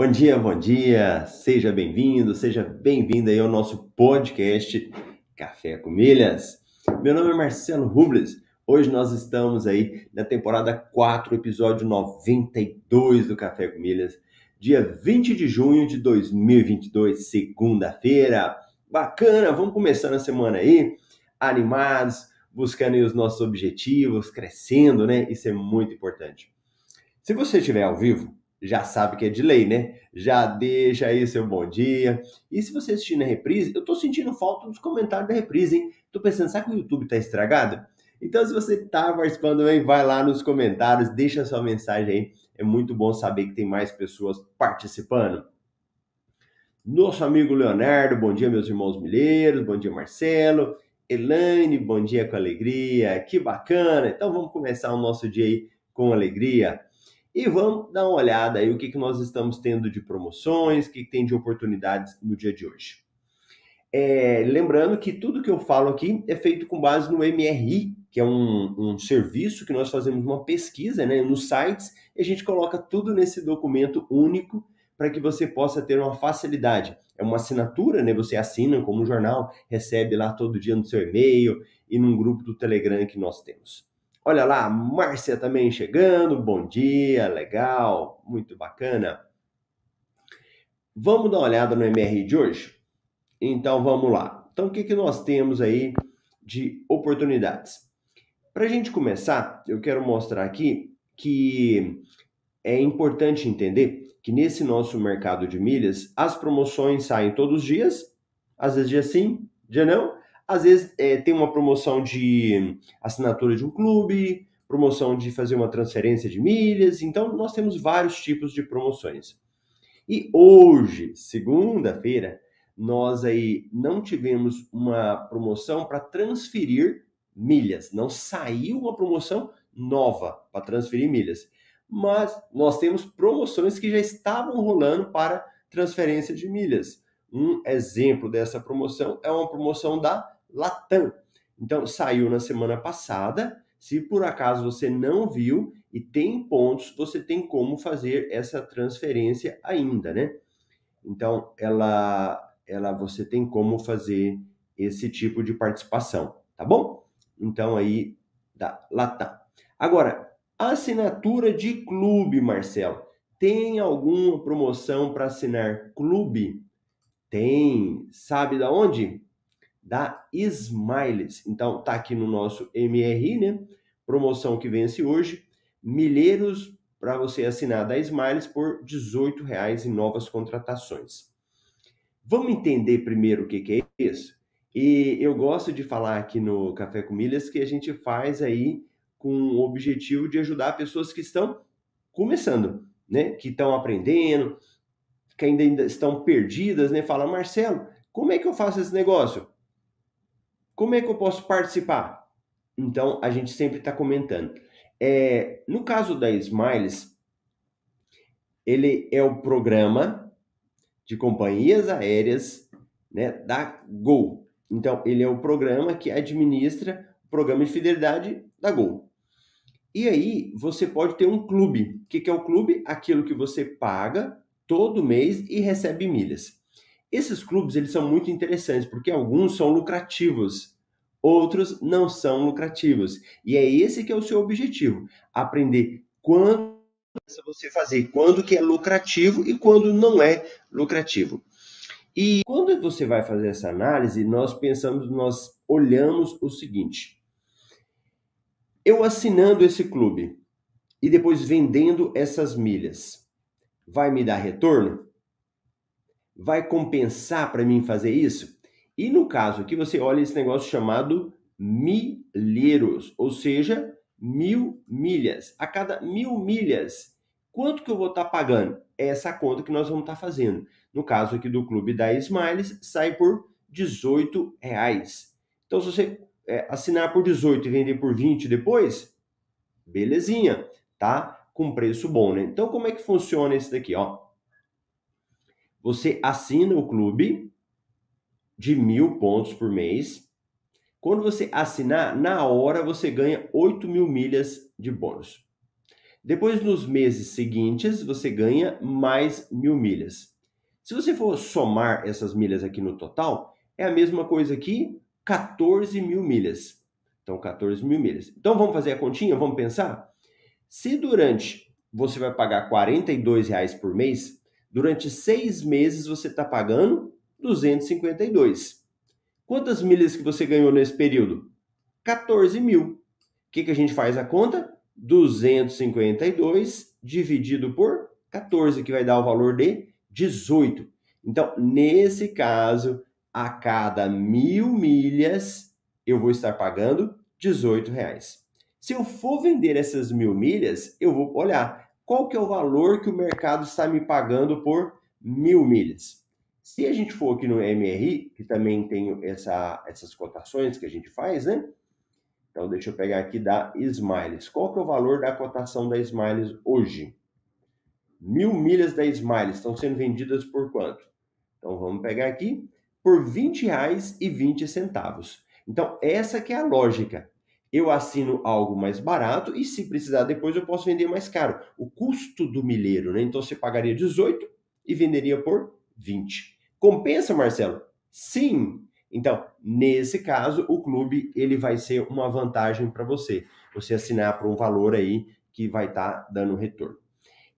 Bom dia, bom dia, seja bem-vindo, seja bem-vinda ao nosso podcast Café com Milhas. Meu nome é Marcelo Rubles, hoje nós estamos aí na temporada 4, episódio 92 do Café com Milhas, dia 20 de junho de 2022, segunda-feira. Bacana, vamos começando a semana aí, animados, buscando os nossos objetivos, crescendo, né? Isso é muito importante. Se você estiver ao vivo, já sabe que é de lei, né? Já deixa aí seu bom dia. E se você assistir na reprise, eu tô sentindo falta dos comentários da reprise, hein? Tô pensando, será que o YouTube tá estragado? Então, se você tá participando também, vai lá nos comentários, deixa sua mensagem aí. É muito bom saber que tem mais pessoas participando. Nosso amigo Leonardo, bom dia, meus irmãos milheiros, bom dia, Marcelo. Elaine, bom dia com alegria, que bacana. Então, vamos começar o nosso dia aí com alegria. E vamos dar uma olhada aí o que, que nós estamos tendo de promoções, o que, que tem de oportunidades no dia de hoje. É, lembrando que tudo que eu falo aqui é feito com base no MRI, que é um, um serviço que nós fazemos uma pesquisa né, nos sites e a gente coloca tudo nesse documento único para que você possa ter uma facilidade. É uma assinatura, né? Você assina como jornal, recebe lá todo dia no seu e-mail e num grupo do Telegram que nós temos. Olha lá, Márcia também chegando. Bom dia, legal, muito bacana. Vamos dar uma olhada no MRI de hoje? Então vamos lá. Então o que, que nós temos aí de oportunidades? Para a gente começar, eu quero mostrar aqui que é importante entender que nesse nosso mercado de milhas, as promoções saem todos os dias, às vezes dia sim, dia não, às vezes é, tem uma promoção de assinatura de um clube, promoção de fazer uma transferência de milhas. Então, nós temos vários tipos de promoções. E hoje, segunda-feira, nós aí não tivemos uma promoção para transferir milhas. Não saiu uma promoção nova para transferir milhas. Mas nós temos promoções que já estavam rolando para transferência de milhas. Um exemplo dessa promoção é uma promoção da Latam. Então, saiu na semana passada. Se por acaso você não viu e tem pontos, você tem como fazer essa transferência ainda, né? Então, ela, ela você tem como fazer esse tipo de participação, tá bom? Então, aí, da Latam. Agora, assinatura de clube, Marcelo. Tem alguma promoção para assinar clube? Tem. Sabe da onde? Da Smiles. Então, tá aqui no nosso MRI, né? Promoção que vence hoje. Milheiros para você assinar da Smiles por R$ reais em novas contratações. Vamos entender primeiro o que, que é isso? E eu gosto de falar aqui no Café com Milhas que a gente faz aí com o objetivo de ajudar pessoas que estão começando, né? Que estão aprendendo, que ainda estão perdidas, né? Fala, Marcelo, como é que eu faço esse negócio? Como é que eu posso participar? Então, a gente sempre está comentando. É, no caso da Smiles, ele é o programa de companhias aéreas né, da Gol. Então, ele é o programa que administra o programa de fidelidade da Gol. E aí, você pode ter um clube. O que é o clube? Aquilo que você paga todo mês e recebe milhas. Esses clubes eles são muito interessantes porque alguns são lucrativos, outros não são lucrativos. E é esse que é o seu objetivo, aprender quando você fazer, quando que é lucrativo e quando não é lucrativo. E quando você vai fazer essa análise, nós pensamos, nós olhamos o seguinte: eu assinando esse clube e depois vendendo essas milhas, vai me dar retorno? Vai compensar para mim fazer isso? E no caso aqui, você olha esse negócio chamado milheiros, ou seja, mil milhas. A cada mil milhas, quanto que eu vou estar tá pagando? É essa conta que nós vamos estar tá fazendo. No caso aqui do clube da Smiles, sai por 18 reais. Então, se você é, assinar por 18 e vender por 20 depois, belezinha, tá? Com preço bom, né? Então, como é que funciona esse daqui, ó? Você assina o clube de mil pontos por mês. Quando você assinar, na hora você ganha 8 mil milhas de bônus. Depois, nos meses seguintes, você ganha mais mil milhas. Se você for somar essas milhas aqui no total, é a mesma coisa aqui, 14 mil milhas. Então, 14 mil milhas. Então, vamos fazer a continha? Vamos pensar? Se durante você vai pagar 42 reais por mês, durante seis meses você está pagando 252. Quantas milhas que você ganhou nesse período? 14 mil. O que, que a gente faz a conta? 252 dividido por 14, que vai dar o valor de 18. Então, nesse caso, a cada mil milhas, eu vou estar pagando 18 reais. Se eu for vender essas mil milhas, eu vou olhar qual que é o valor que o mercado está me pagando por mil milhas. Se a gente for aqui no MRI, que também tem essa, essas cotações que a gente faz, né? Então, deixa eu pegar aqui da Smiles. Qual que é o valor da cotação da Smiles hoje? Mil milhas da Smiles estão sendo vendidas por quanto? Então, vamos pegar aqui por R$ 20,20. Então, essa que é a lógica. Eu assino algo mais barato e se precisar depois eu posso vender mais caro. O custo do milheiro, né? Então você pagaria 18 e venderia por 20. Compensa, Marcelo? Sim. Então, nesse caso, o clube ele vai ser uma vantagem para você. Você assinar por um valor aí que vai estar tá dando retorno.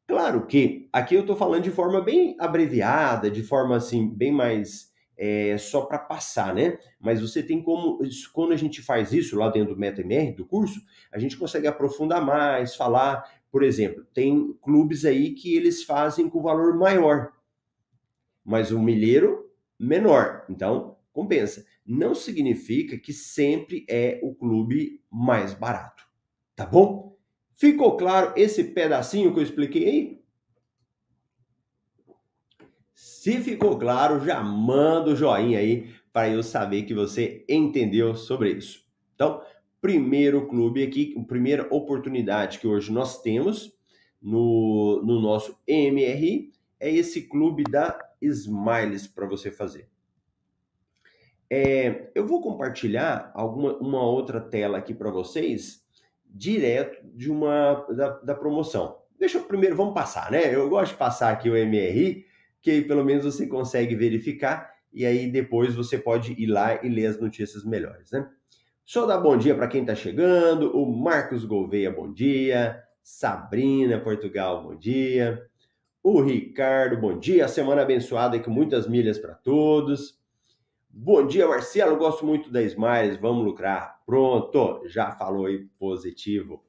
Claro que aqui eu estou falando de forma bem abreviada, de forma assim, bem mais é, só para passar, né? Mas você tem como, quando a gente faz isso lá dentro do MetaMR, do curso, a gente consegue aprofundar mais, falar, por exemplo, tem clubes aí que eles fazem com valor maior, mas o milheiro menor, então compensa. Não significa que sempre é o clube mais barato, tá bom? Ficou claro esse pedacinho que eu expliquei aí? Se ficou claro, já manda o joinha aí para eu saber que você entendeu sobre isso. Então, primeiro clube aqui, primeira oportunidade que hoje nós temos no, no nosso MRI é esse clube da Smiles para você fazer. É, eu vou compartilhar alguma uma outra tela aqui para vocês, direto de uma da, da promoção. Deixa eu primeiro, vamos passar, né? Eu gosto de passar aqui o MRI que pelo menos você consegue verificar e aí depois você pode ir lá e ler as notícias melhores, né? Só dar bom dia para quem está chegando, o Marcos Gouveia, bom dia, Sabrina Portugal, bom dia, o Ricardo, bom dia, semana abençoada e com muitas milhas para todos. Bom dia, Marcelo, gosto muito da Smiles, vamos lucrar. Pronto, já falou aí positivo.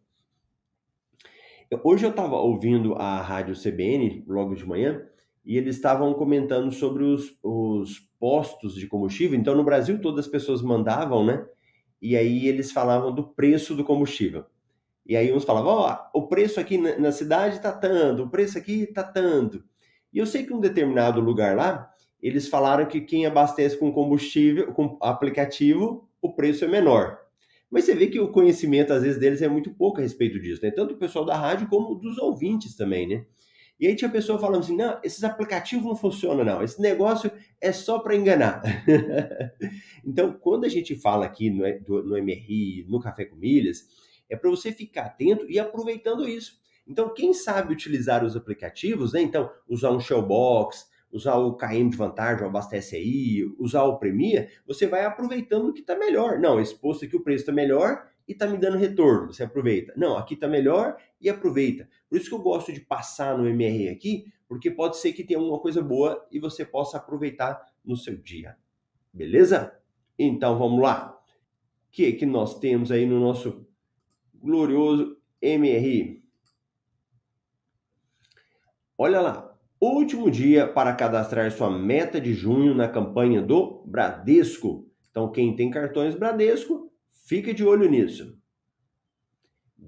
Hoje eu estava ouvindo a rádio CBN logo de manhã e eles estavam comentando sobre os, os postos de combustível. Então, no Brasil, todas as pessoas mandavam, né? E aí eles falavam do preço do combustível. E aí uns falavam, ó, oh, o preço aqui na cidade tá tanto, o preço aqui tá tanto. E eu sei que um determinado lugar lá, eles falaram que quem abastece com combustível, com aplicativo, o preço é menor. Mas você vê que o conhecimento, às vezes, deles é muito pouco a respeito disso, né? Tanto o pessoal da rádio como dos ouvintes também, né? E aí tinha pessoa falando assim: não, esses aplicativos não funcionam, não. Esse negócio é só para enganar. então, quando a gente fala aqui no, no MRI, no Café com Milhas, é para você ficar atento e aproveitando isso. Então, quem sabe utilizar os aplicativos, né? Então, usar um Shellbox, usar o KM de vantagem, o Abastece aí, usar o Premia, você vai aproveitando o que está melhor. Não, esse posto aqui o preço está melhor e está me dando retorno. Você aproveita. Não, aqui está melhor e aproveita. Por isso que eu gosto de passar no MR aqui, porque pode ser que tenha alguma coisa boa e você possa aproveitar no seu dia. Beleza? Então vamos lá. O que, que nós temos aí no nosso glorioso MRI? Olha lá, último dia para cadastrar sua meta de junho na campanha do Bradesco. Então, quem tem cartões Bradesco, fica de olho nisso.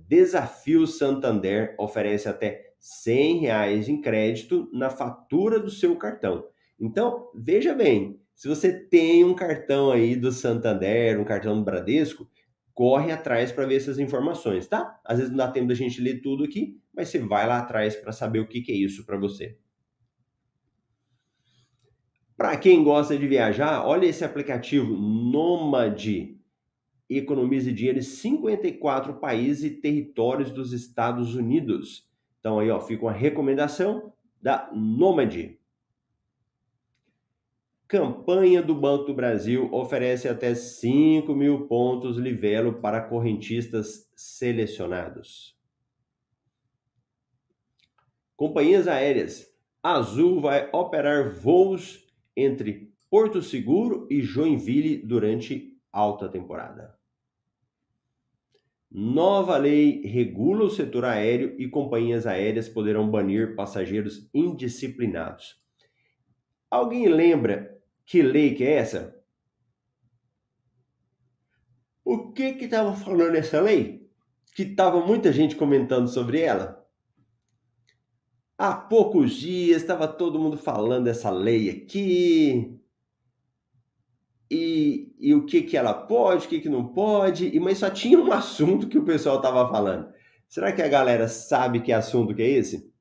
Desafio Santander oferece até 100 reais em crédito na fatura do seu cartão. Então, veja bem, se você tem um cartão aí do Santander, um cartão do Bradesco, corre atrás para ver essas informações, tá? Às vezes não dá tempo da gente ler tudo aqui, mas você vai lá atrás para saber o que, que é isso para você. Para quem gosta de viajar, olha esse aplicativo Nomad. Economize dinheiro em 54 países e territórios dos Estados Unidos. Então aí, ó, fica uma recomendação da Nomad. Campanha do Banco do Brasil oferece até 5 mil pontos livelo para correntistas selecionados. Companhias aéreas. Azul vai operar voos entre Porto Seguro e Joinville durante alta temporada. Nova lei regula o setor aéreo e companhias aéreas poderão banir passageiros indisciplinados. Alguém lembra que lei que é essa? O que que estava falando essa lei? Que estava muita gente comentando sobre ela. Há poucos dias estava todo mundo falando dessa lei aqui. E, o que que ela pode, o que que não pode, e, mas só tinha um assunto que o pessoal estava falando. Será que a galera sabe que assunto que é esse?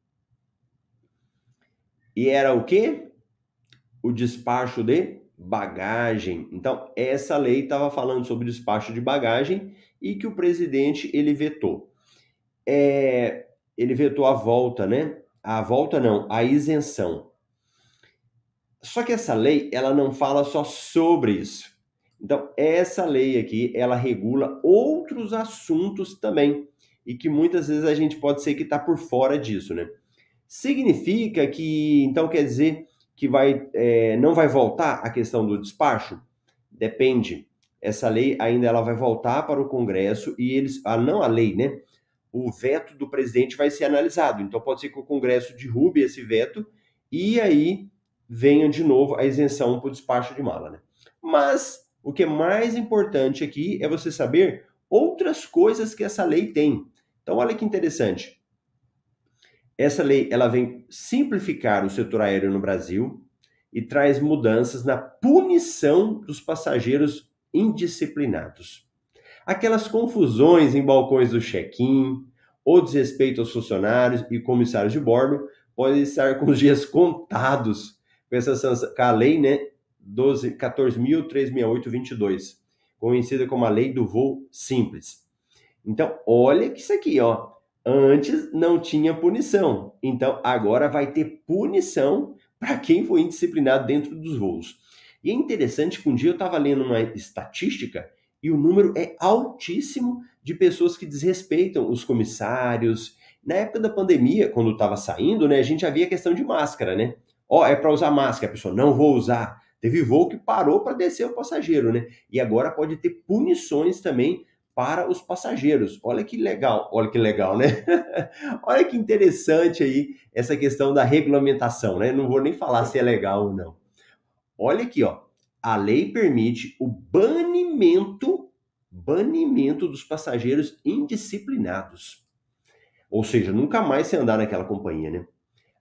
E era o quê? o despacho de bagagem. Então, essa lei estava falando sobre despacho de bagagem e que o presidente ele vetou. É, ele vetou a volta, né? A volta não, a isenção. Só que essa lei, ela não fala só sobre isso. Então, essa lei aqui, ela regula outros assuntos também, e que muitas vezes a gente pode ser que está por fora disso, né? Significa que, então, quer dizer que vai, é, não vai voltar a questão do despacho? Depende. Essa lei ainda ela vai voltar para o Congresso e eles, ah, não a lei, né? O veto do presidente vai ser analisado. Então pode ser que o Congresso derrube esse veto e aí venha de novo a isenção para o despacho de mala, né? Mas o que é mais importante aqui é você saber outras coisas que essa lei tem. Então olha que interessante. Essa lei ela vem simplificar o setor aéreo no Brasil e traz mudanças na punição dos passageiros indisciplinados. Aquelas confusões em balcões do check-in, ou desrespeito aos funcionários e comissários de bordo podem estar com os dias contados com essa com a lei, né, 14.368-22, conhecida como a lei do voo simples. Então, olha que isso aqui, ó, Antes não tinha punição, então agora vai ter punição para quem foi indisciplinado dentro dos voos. E é interessante que um dia eu estava lendo uma estatística e o número é altíssimo de pessoas que desrespeitam os comissários. Na época da pandemia, quando estava saindo, né, a gente havia questão de máscara, né? Ó, oh, é para usar máscara, a pessoa não vou usar. Teve voo que parou para descer o passageiro, né? E agora pode ter punições também para os passageiros. Olha que legal, olha que legal, né? olha que interessante aí essa questão da regulamentação, né? Não vou nem falar se é legal ou não. Olha aqui, ó. A lei permite o banimento, banimento dos passageiros indisciplinados. Ou seja, nunca mais se andar naquela companhia, né?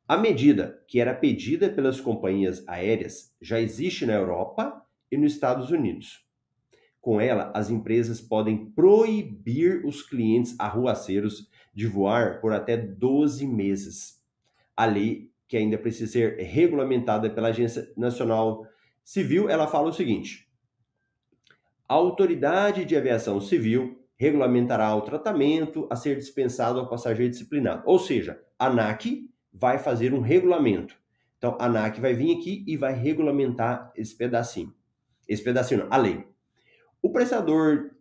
A medida que era pedida pelas companhias aéreas já existe na Europa e nos Estados Unidos. Com ela, as empresas podem proibir os clientes arruaceiros de voar por até 12 meses. A lei, que ainda precisa ser regulamentada pela Agência Nacional Civil, ela fala o seguinte: a Autoridade de Aviação Civil regulamentará o tratamento a ser dispensado ao passageiro disciplinado. Ou seja, a ANAC vai fazer um regulamento. Então, a ANAC vai vir aqui e vai regulamentar esse pedacinho. Esse pedacinho, não, a lei. O prestador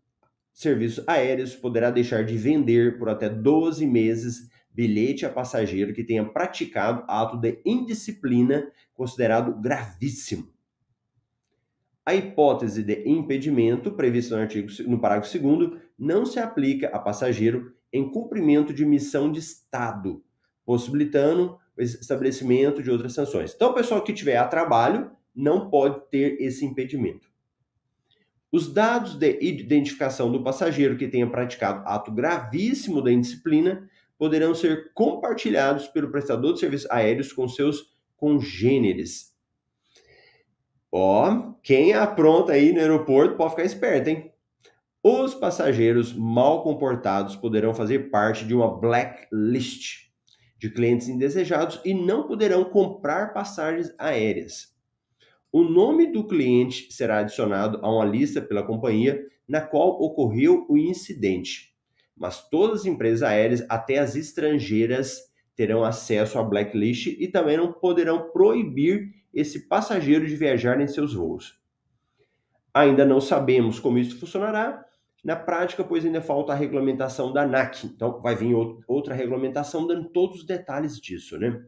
de serviços aéreos poderá deixar de vender por até 12 meses bilhete a passageiro que tenha praticado ato de indisciplina considerado gravíssimo. A hipótese de impedimento prevista no artigo no parágrafo 2 não se aplica a passageiro em cumprimento de missão de Estado, possibilitando o estabelecimento de outras sanções. Então, o pessoal que tiver a trabalho não pode ter esse impedimento. Os dados de identificação do passageiro que tenha praticado ato gravíssimo da indisciplina poderão ser compartilhados pelo prestador de serviços aéreos com seus congêneres. Ó, quem apronta aí no aeroporto pode ficar esperto, hein? Os passageiros mal comportados poderão fazer parte de uma blacklist de clientes indesejados e não poderão comprar passagens aéreas. O nome do cliente será adicionado a uma lista pela companhia na qual ocorreu o incidente. Mas todas as empresas aéreas, até as estrangeiras, terão acesso à blacklist e também não poderão proibir esse passageiro de viajar em seus voos. Ainda não sabemos como isso funcionará na prática, pois ainda falta a regulamentação da ANAC. Então, vai vir outra regulamentação dando todos os detalhes disso, né?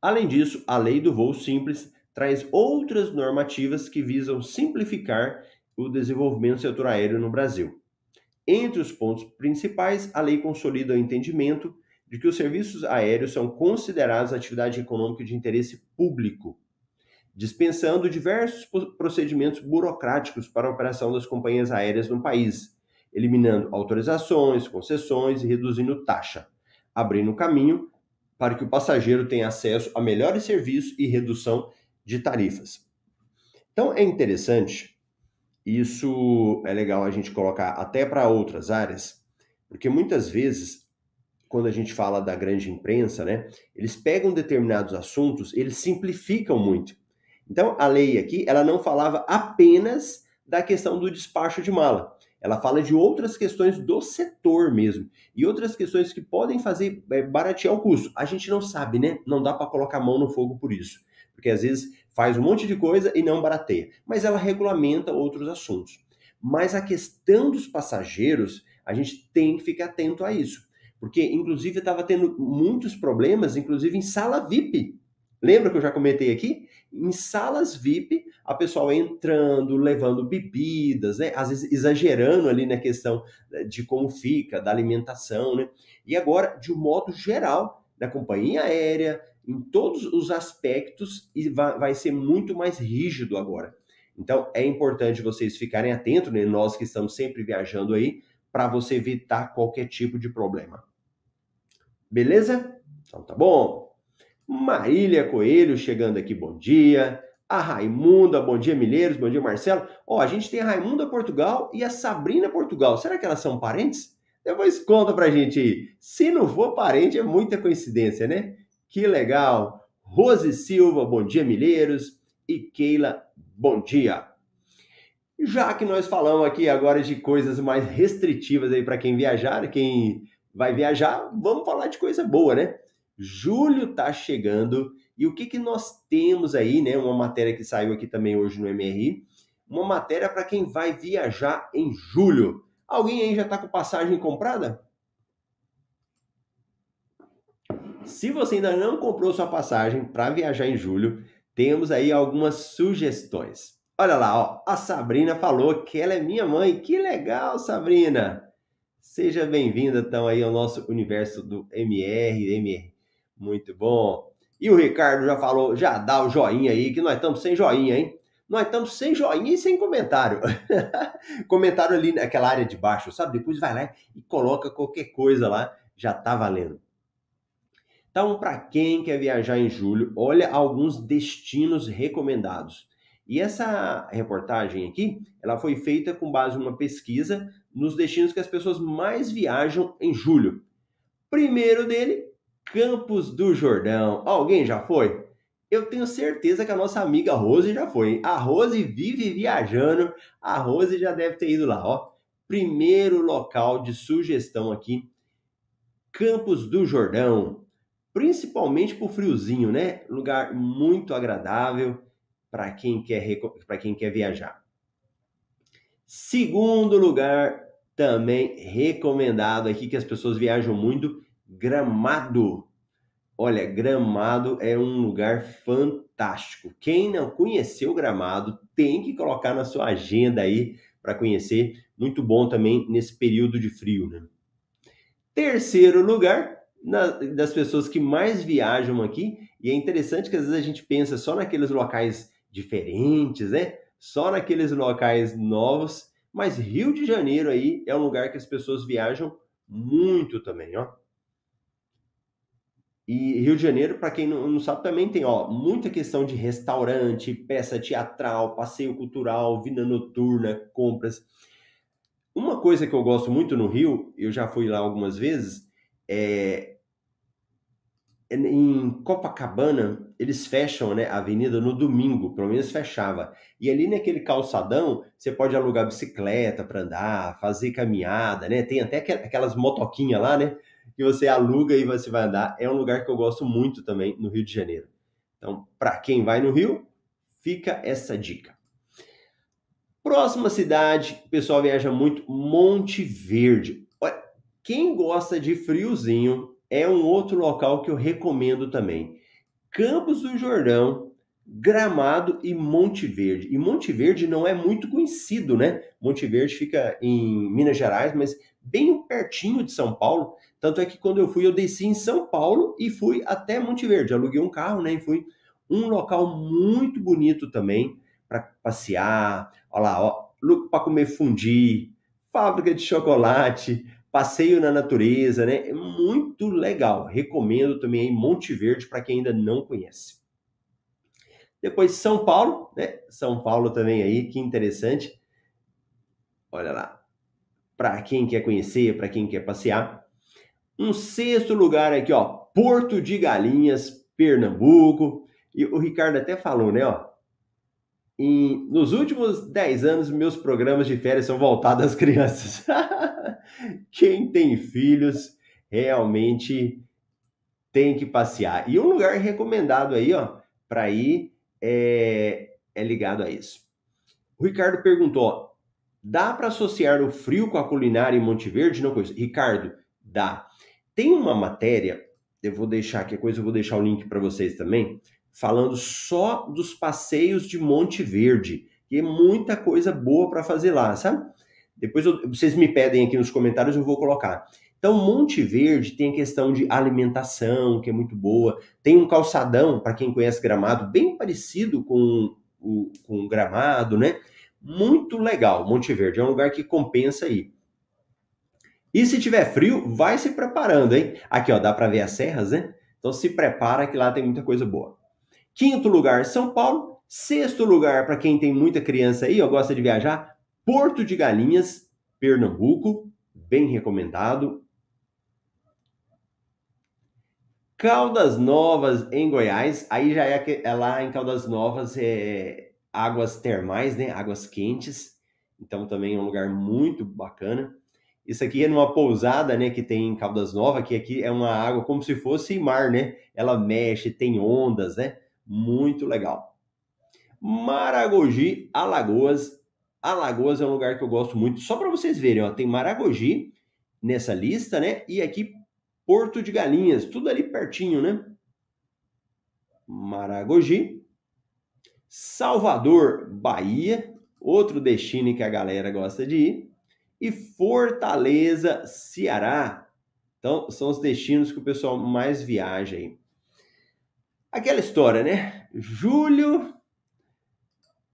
Além disso, a Lei do Voo Simples traz outras normativas que visam simplificar o desenvolvimento do setor aéreo no Brasil. Entre os pontos principais, a lei consolida o entendimento de que os serviços aéreos são considerados atividade econômica de interesse público, dispensando diversos procedimentos burocráticos para a operação das companhias aéreas no país, eliminando autorizações, concessões e reduzindo taxa, abrindo caminho para que o passageiro tenha acesso a melhores serviços e redução de tarifas. Então é interessante, isso é legal a gente colocar até para outras áreas, porque muitas vezes, quando a gente fala da grande imprensa, né, eles pegam determinados assuntos, eles simplificam muito. Então a lei aqui, ela não falava apenas da questão do despacho de mala. Ela fala de outras questões do setor mesmo. E outras questões que podem fazer é, baratear o custo. A gente não sabe, né? Não dá para colocar a mão no fogo por isso. Porque às vezes faz um monte de coisa e não barateia. Mas ela regulamenta outros assuntos. Mas a questão dos passageiros, a gente tem que ficar atento a isso. Porque, inclusive, estava tendo muitos problemas, inclusive em sala VIP. Lembra que eu já comentei aqui? Em salas VIP, a pessoa entrando, levando bebidas, né? Às vezes exagerando ali na questão eh, de como fica, da alimentação, né? E agora, de um modo geral, da companhia aérea, em todos os aspectos, e vai ser muito mais rígido agora. Então, é importante vocês ficarem atentos, né? Nós que estamos sempre viajando aí, para você evitar qualquer tipo de problema. Beleza? Então tá bom. Marília Coelho chegando aqui, bom dia. A Raimunda, bom dia, Milheiros, bom dia, Marcelo. Ó, a gente tem a Raimunda Portugal e a Sabrina Portugal. Será que elas são parentes? Depois conta pra gente aí. Se não for parente, é muita coincidência, né? Que legal. Rose Silva, bom dia, Milheiros. E Keila, bom dia. Já que nós falamos aqui agora de coisas mais restritivas aí para quem viajar, quem vai viajar, vamos falar de coisa boa, né? Julho tá chegando e o que, que nós temos aí, né? Uma matéria que saiu aqui também hoje no MRI, uma matéria para quem vai viajar em julho. Alguém aí já está com passagem comprada? Se você ainda não comprou sua passagem para viajar em julho, temos aí algumas sugestões. Olha lá, ó, a Sabrina falou que ela é minha mãe. Que legal, Sabrina! Seja bem-vinda então aí ao nosso universo do MR, MR muito bom. E o Ricardo já falou, já dá o joinha aí, que nós estamos sem joinha, hein? Nós estamos sem joinha e sem comentário. comentário ali naquela área de baixo, sabe? Depois vai lá e coloca qualquer coisa lá, já tá valendo. Então, para quem quer viajar em julho, olha alguns destinos recomendados. E essa reportagem aqui, ela foi feita com base em uma pesquisa nos destinos que as pessoas mais viajam em julho. Primeiro dele, Campos do Jordão. Alguém já foi? Eu tenho certeza que a nossa amiga Rose já foi. Hein? A Rose vive viajando. A Rose já deve ter ido lá, ó. Primeiro local de sugestão aqui, Campos do Jordão. Principalmente pro friozinho, né? Lugar muito agradável para quem quer para quem quer viajar. Segundo lugar, também recomendado aqui que as pessoas viajam muito, Gramado. Olha, Gramado é um lugar fantástico. Quem não conheceu Gramado tem que colocar na sua agenda aí para conhecer. Muito bom também nesse período de frio, né? Terceiro lugar, na, das pessoas que mais viajam aqui, e é interessante que às vezes a gente pensa só naqueles locais diferentes, né? Só naqueles locais novos, mas Rio de Janeiro aí é um lugar que as pessoas viajam muito também, ó. E Rio de Janeiro, para quem não, sabe, também tem ó, muita questão de restaurante, peça teatral, passeio cultural, vida noturna, compras. Uma coisa que eu gosto muito no Rio, eu já fui lá algumas vezes, é em Copacabana, eles fecham né, a avenida no domingo, pelo menos fechava. E ali naquele calçadão, você pode alugar bicicleta para andar, fazer caminhada, né? Tem até aquelas motoquinhas lá, né? Que você aluga e você vai andar. É um lugar que eu gosto muito também no Rio de Janeiro. Então, para quem vai no Rio, fica essa dica. Próxima cidade, o pessoal viaja muito, Monte Verde. Olha, quem gosta de friozinho, é um outro local que eu recomendo também. Campos do Jordão, Gramado e Monte Verde. E Monte Verde não é muito conhecido, né? Monte Verde fica em Minas Gerais, mas bem pertinho de São Paulo. Tanto é que quando eu fui, eu desci em São Paulo e fui até Monte Verde. Aluguei um carro, né? E fui um local muito bonito também para passear. Olha lá, ó, para comer fundi, fábrica de chocolate, passeio na natureza, né? É muito legal. Recomendo também aí Monte Verde para quem ainda não conhece. Depois São Paulo, né? São Paulo também aí, que interessante. Olha lá. Para quem quer conhecer, para quem quer passear. Um sexto lugar aqui, ó, Porto de Galinhas, Pernambuco. E o Ricardo até falou, né, ó, em, nos últimos 10 anos, meus programas de férias são voltados às crianças. Quem tem filhos realmente tem que passear. E um lugar recomendado aí, ó, para ir é, é ligado a isso. O Ricardo perguntou: dá para associar o frio com a culinária em Monte Verde? Não conheço. Ricardo, dá. Tem uma matéria, eu vou deixar aqui, coisa eu vou deixar o link para vocês também, falando só dos passeios de Monte Verde, que é muita coisa boa para fazer lá, sabe? Depois eu, vocês me pedem aqui nos comentários, eu vou colocar. Então, Monte Verde tem a questão de alimentação, que é muito boa. Tem um calçadão, para quem conhece Gramado, bem parecido com o com Gramado, né? Muito legal, Monte Verde. É um lugar que compensa aí. E se tiver frio, vai se preparando, hein? Aqui, ó, dá para ver as serras, né? Então se prepara que lá tem muita coisa boa. Quinto lugar, São Paulo. Sexto lugar, para quem tem muita criança aí, ou gosta de viajar, Porto de Galinhas, Pernambuco. Bem recomendado. Caldas Novas, em Goiás. Aí já é, é lá em Caldas Novas, é águas termais, né? Águas quentes. Então também é um lugar muito bacana. Isso aqui é numa pousada, né, que tem em Caldas Novas, que aqui é uma água como se fosse mar, né? Ela mexe, tem ondas, né? muito legal. Maragogi, Alagoas. Alagoas é um lugar que eu gosto muito. Só para vocês verem, ó, tem Maragogi nessa lista, né? E aqui Porto de Galinhas, tudo ali pertinho, né? Maragogi. Salvador, Bahia, outro destino que a galera gosta de ir. E Fortaleza, Ceará. Então, são os destinos que o pessoal mais viaja aí. Aquela história, né? Julho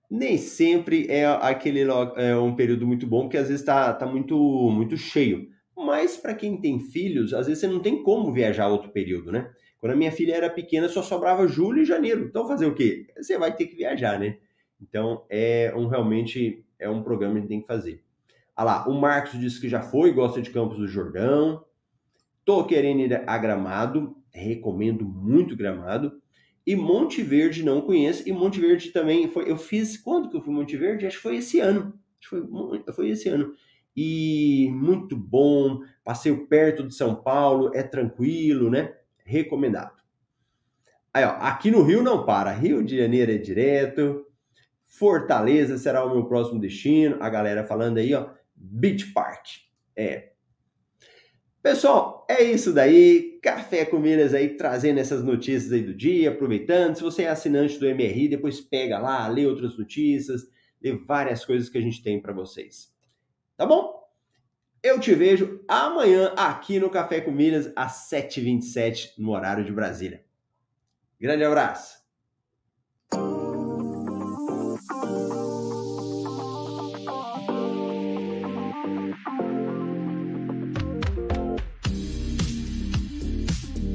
nem sempre é aquele é um período muito bom, porque às vezes está tá muito, muito cheio. Mas para quem tem filhos, às vezes você não tem como viajar outro período, né? Quando a minha filha era pequena, só sobrava julho e janeiro. Então fazer o quê? Você vai ter que viajar, né? Então é um realmente é um programa que a gente tem que fazer. Ah lá, o Marcos disse que já foi, gosta de Campos do Jordão. Tô querendo ir a Gramado, recomendo muito Gramado. E Monte Verde não conheço. E Monte Verde também foi. Eu fiz. Quando que eu fui Monte Verde? Acho que foi esse ano. Acho que foi, foi esse ano. E muito bom. Passeio perto de São Paulo. É tranquilo, né? Recomendado. Aí, ó, aqui no Rio não para. Rio de Janeiro é direto. Fortaleza será o meu próximo destino. A galera falando aí, ó. Beach Park. É. Pessoal, é isso daí. Café com Milhas aí, trazendo essas notícias aí do dia, aproveitando. Se você é assinante do MRI, depois pega lá, lê outras notícias, lê várias coisas que a gente tem para vocês. Tá bom? Eu te vejo amanhã aqui no Café com Milhas, às 7h27, no horário de Brasília. Grande abraço!